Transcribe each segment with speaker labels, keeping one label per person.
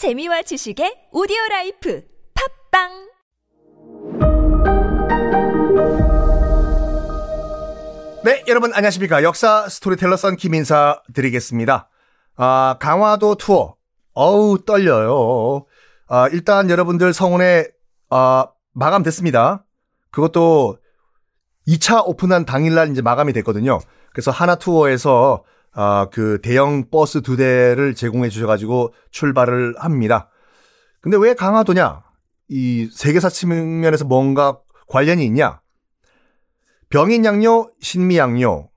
Speaker 1: 재미와 지식의 오디오 라이프 팟빵
Speaker 2: 네, 여러분 안녕하십니까. 역사 스토리텔러 썬킴 인사 드리겠습니다. 아, 강화도 투어. 어우, 떨려요. 아, 일단 여러분들 성원에, 아, 마감됐습니다. 그것도 2차 오픈한 당일날 이제 마감이 됐거든요. 그래서 하나투어에서, 아, 그 대형 버스 두 대를 제공해 주셔가지고 출발을 합니다. 근데 왜 강화도냐? 이 세계사 측면에서 뭔가 관련이 있냐? 병인 양요, 신미 양요,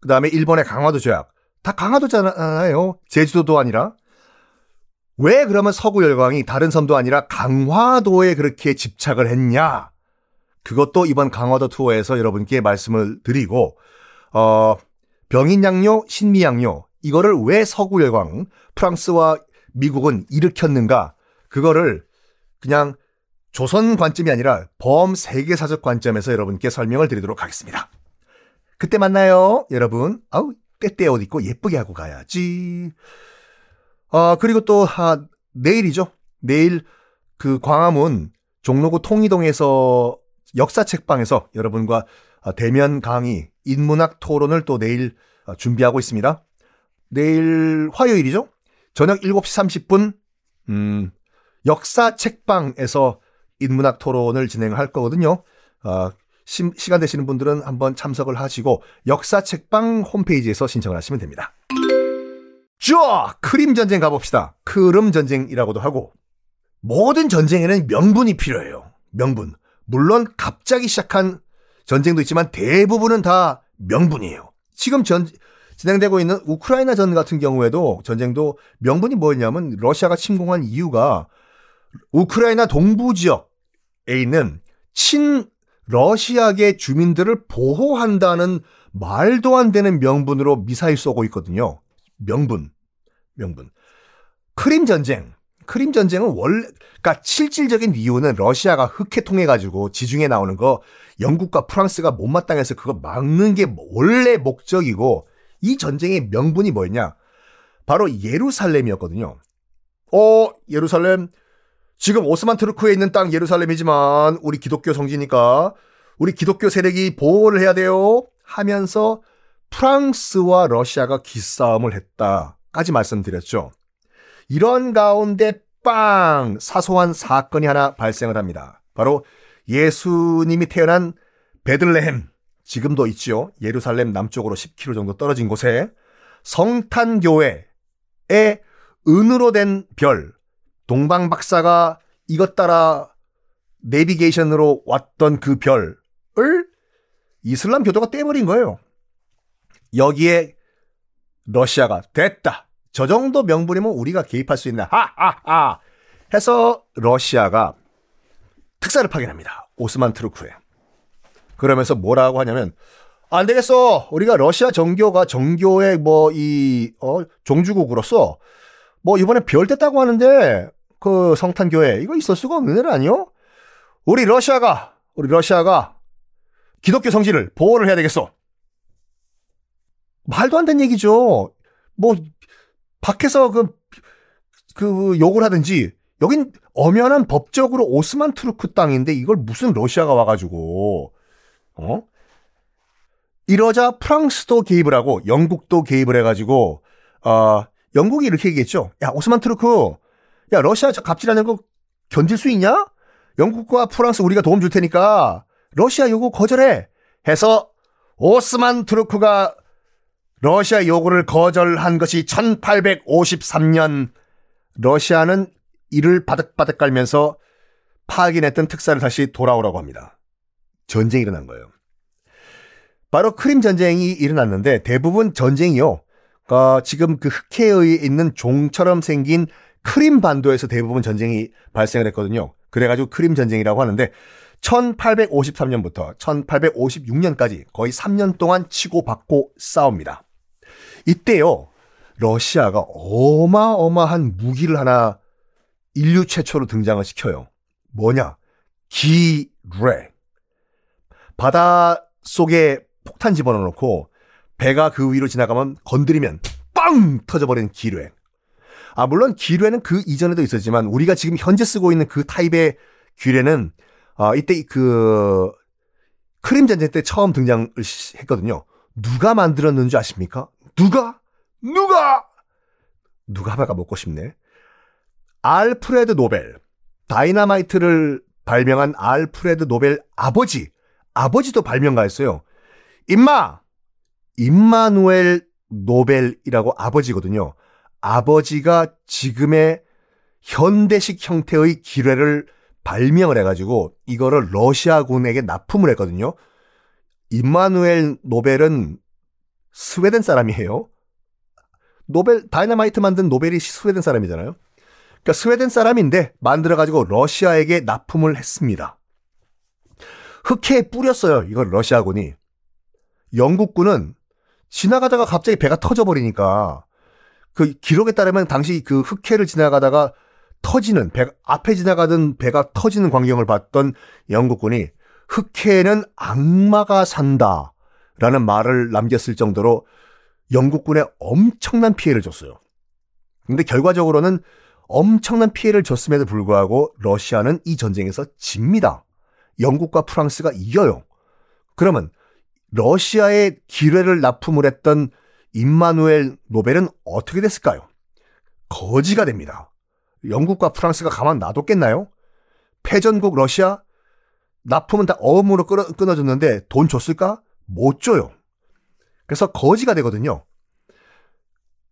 Speaker 2: 그 다음에 일본의 강화도 조약. 다 강화도잖아요. 제주도도 아니라. 왜 그러면 서구 열강이 다른 섬도 아니라 강화도에 그렇게 집착을 했냐? 그것도 이번 강화도 투어에서 여러분께 말씀을 드리고, 어, 병인양요, 신미양요, 이거를 왜 서구 열강, 프랑스와 미국은 일으켰는가? 그거를 그냥 조선 관점이 아니라 범 세계사적 관점에서 여러분께 설명을 드리도록 하겠습니다. 그때 만나요, 여러분. 아우, 때때 옷 입고 예쁘게 하고 가야지. 아, 그리고 또, 아, 내일이죠. 내일 그 광화문 종로구 통이동에서 역사 책방에서 여러분과 아, 대면 강의, 인문학 토론을 또 내일 아, 준비하고 있습니다. 내일 화요일이죠. 저녁 7시 30분, 음, 역사 책방에서 인문학 토론을 진행할 거거든요. 어, 시, 간 되시는 분들은 한번 참석을 하시고 역사 책방 홈페이지에서 신청을 하시면 됩니다. 쭈! 크림 전쟁 가봅시다. 크름 전쟁이라고도 하고 모든 전쟁에는 명분이 필요해요. 명분. 물론 갑자기 시작한 전쟁도 있지만 대부분은 다 명분이에요. 지금 전 진행되고 있는 우크라이나 전 같은 경우에도 전쟁도 명분이 뭐였냐면 러시아가 침공한 이유가 우크라이나 동부 지역에 있는 친 러시아계 주민들을 보호한다는 말도 안 되는 명분으로 미사일 쏘고 있거든요. 명분. 명분. 크림 전쟁. 크림 전쟁은 원래 그러니까 실질적인 이유는 러시아가 흑해 통해 가지고 지중해 나오는 거 영국과 프랑스가 못마땅해서 그거 막는 게 원래 목적이고 이 전쟁의 명분이 뭐였냐? 바로 예루살렘이었거든요. 어, 예루살렘 지금 오스만 트루크에 있는 땅 예루살렘이지만 우리 기독교 성지니까 우리 기독교 세력이 보호를 해야 돼요 하면서 프랑스와 러시아가 기싸움을 했다까지 말씀드렸죠. 이런 가운데 빵 사소한 사건이 하나 발생을 합니다. 바로 예수님이 태어난 베들레헴 지금도 있죠. 예루살렘 남쪽으로 10km 정도 떨어진 곳에 성탄교회의 은으로 된 별, 동방 박사가 이것 따라 내비게이션으로 왔던 그 별을 이슬람 교도가 떼버린 거예요. 여기에 러시아가 됐다. 저 정도 명분이면 우리가 개입할 수 있나? 하하하. 해서 러시아가 특사를 파견합니다. 오스만 트루크에. 그러면서 뭐라고 하냐면 안 되겠어. 우리가 러시아 정교가 정교의 뭐이 어, 종주국으로서 뭐 이번에 별 뗐다고 하는데 그 성탄교회 이거 있을 수가 없는 일 아니요? 우리 러시아가 우리 러시아가 기독교 성지를 보호를 해야 되겠어. 말도 안 되는 얘기죠. 뭐 밖에서 그, 그 욕을 하든지 여긴 엄연한 법적으로 오스만 투르크 땅인데 이걸 무슨 러시아가 와가지고 어? 이러자 프랑스도 개입을 하고 영국도 개입을 해가지고 어, 영국이 이렇게 얘기했죠. 야 오스만 투르크 야, 러시아 갑질하는 거 견딜 수 있냐? 영국과 프랑스 우리가 도움 줄 테니까 러시아 요구 거절해. 해서 오스만 투르크가 러시아 요구를 거절한 것이 1853년 러시아는 이를 바득바득 깔면서 파기냈던 특사를 다시 돌아오라고 합니다. 전쟁이 일어난 거예요. 바로 크림 전쟁이 일어났는데 대부분 전쟁이요. 어, 지금 그 흑해에 있는 종처럼 생긴 크림 반도에서 대부분 전쟁이 발생을 했거든요. 그래가지고 크림 전쟁이라고 하는데 1853년부터 1856년까지 거의 3년 동안 치고받고 싸웁니다. 이때요, 러시아가 어마어마한 무기를 하나 인류 최초로 등장을 시켜요. 뭐냐? 기뢰. 바다 속에 폭탄 집어넣고 배가 그 위로 지나가면 건드리면 빵 터져버리는 기뢰. 아, 물론 기뢰는 그 이전에도 있었지만 우리가 지금 현재 쓰고 있는 그 타입의 기뢰는 아, 이때 그 크림 전쟁 때 처음 등장을 했거든요. 누가 만들었는지 아십니까? 누가? 누가? 누가 하나가 먹고 싶네. 알프레드 노벨. 다이나마이트를 발명한 알프레드 노벨 아버지. 아버지도 발명가였어요. 임마! 임마누엘 노벨이라고 아버지거든요. 아버지가 지금의 현대식 형태의 기뢰를 발명을 해가지고 이거를 러시아군에게 납품을 했거든요. 임마누엘 노벨은 스웨덴 사람이에요. 노벨 다이너마이트 만든 노벨이 스웨덴 사람이잖아요. 그러니까 스웨덴 사람인데 만들어 가지고 러시아에게 납품을 했습니다. 흑해에 뿌렸어요. 이걸 러시아군이. 영국군은 지나가다가 갑자기 배가 터져 버리니까 그 기록에 따르면 당시 그 흑해를 지나가다가 터지는 배 앞에 지나가던 배가 터지는 광경을 봤던 영국군이 흑해에는 악마가 산다 라는 말을 남겼을 정도로 영국군에 엄청난 피해를 줬어요. 근데 결과적으로는 엄청난 피해를 줬음에도 불구하고 러시아는 이 전쟁에서 집니다. 영국과 프랑스가 이겨요. 그러면 러시아의 기뢰를 납품을 했던 임마누엘 노벨은 어떻게 됐을까요? 거지가 됩니다. 영국과 프랑스가 가만 놔뒀겠나요? 패전국 러시아 납품은 다 어음으로 끊어, 끊어줬는데 돈 줬을까? 못 줘요. 그래서 거지가 되거든요.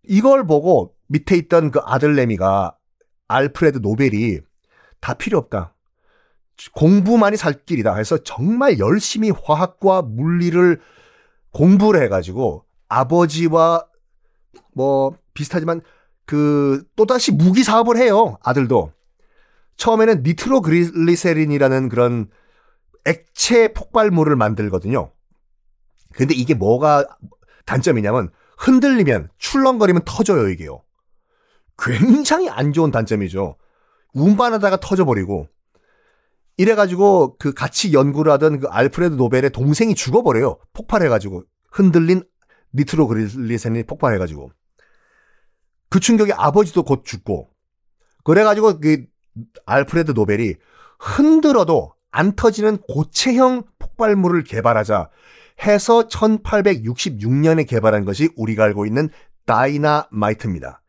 Speaker 2: 이걸 보고 밑에 있던 그 아들 레미가 알프레드 노벨이 다 필요 없다. 공부만이 살 길이다 해서 정말 열심히 화학과 물리를 공부를 해가지고 아버지와 뭐 비슷하지만 그 또다시 무기 사업을 해요. 아들도. 처음에는 니트로글리세린이라는 그런 액체 폭발물을 만들거든요. 근데 이게 뭐가 단점이냐면 흔들리면 출렁거리면 터져요, 이게요. 굉장히 안 좋은 단점이죠. 운반하다가 터져버리고 이래가지고 그 같이 연구를 하던 그 알프레드 노벨의 동생이 죽어버려요. 폭발해가지고 흔들린 니트로글리세린이 폭발해가지고 그 충격에 아버지도 곧 죽고 그래가지고 그 알프레드 노벨이 흔들어도 안 터지는 고체형 폭발물을 개발하자 해서 1866년에 개발한 것이 우리가 알고 있는 다이나마이트입니다.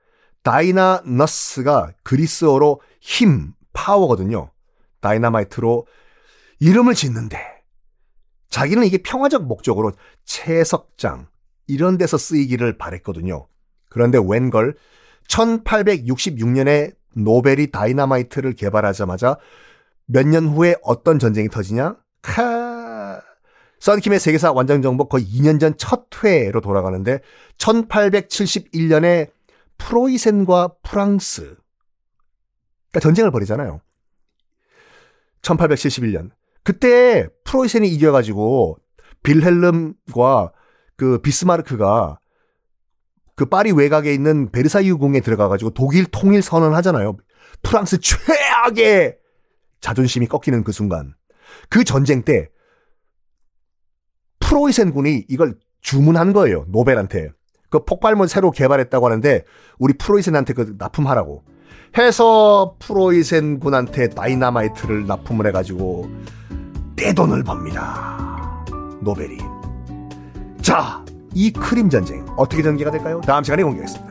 Speaker 2: dynamis가 그리스어로 힘, 파워거든요. 다이나마이트로 이름을 짓는데 자기는 이게 평화적 목적으로 채석장 이런 데서 쓰이기를 바랬거든요. 그런데 웬걸 1866년에 노벨이 다이나마이트를 개발하자마자 몇 년 후에 어떤 전쟁이 터지냐? 카 썬킴의 세계사 완전정복 거의 2년 전 첫 회로 돌아가는데 1871년에 프로이센과 프랑스 그러니까 전쟁을 벌이잖아요. 1871년. 그때 프로이센이 이겨가지고 빌헬름과 그 비스마르크가 그 파리 외곽에 있는 베르사유 궁에 들어가가지고 독일 통일 선언하잖아요. 프랑스 최악의 자존심이 꺾이는 그 순간. 그 전쟁 때 프로이센 군이 이걸 주문한 거예요. 노벨한테. 그 폭발물 새로 개발했다고 하는데 우리 프로이센한테 그 납품하라고. 해서 프로이센 군한테 다이나마이트를 납품을 해가지고 떼돈을 법니다. 노벨이. 자, 이 크림 전쟁 어떻게 전개가 될까요? 다음 시간에 공개하겠습니다.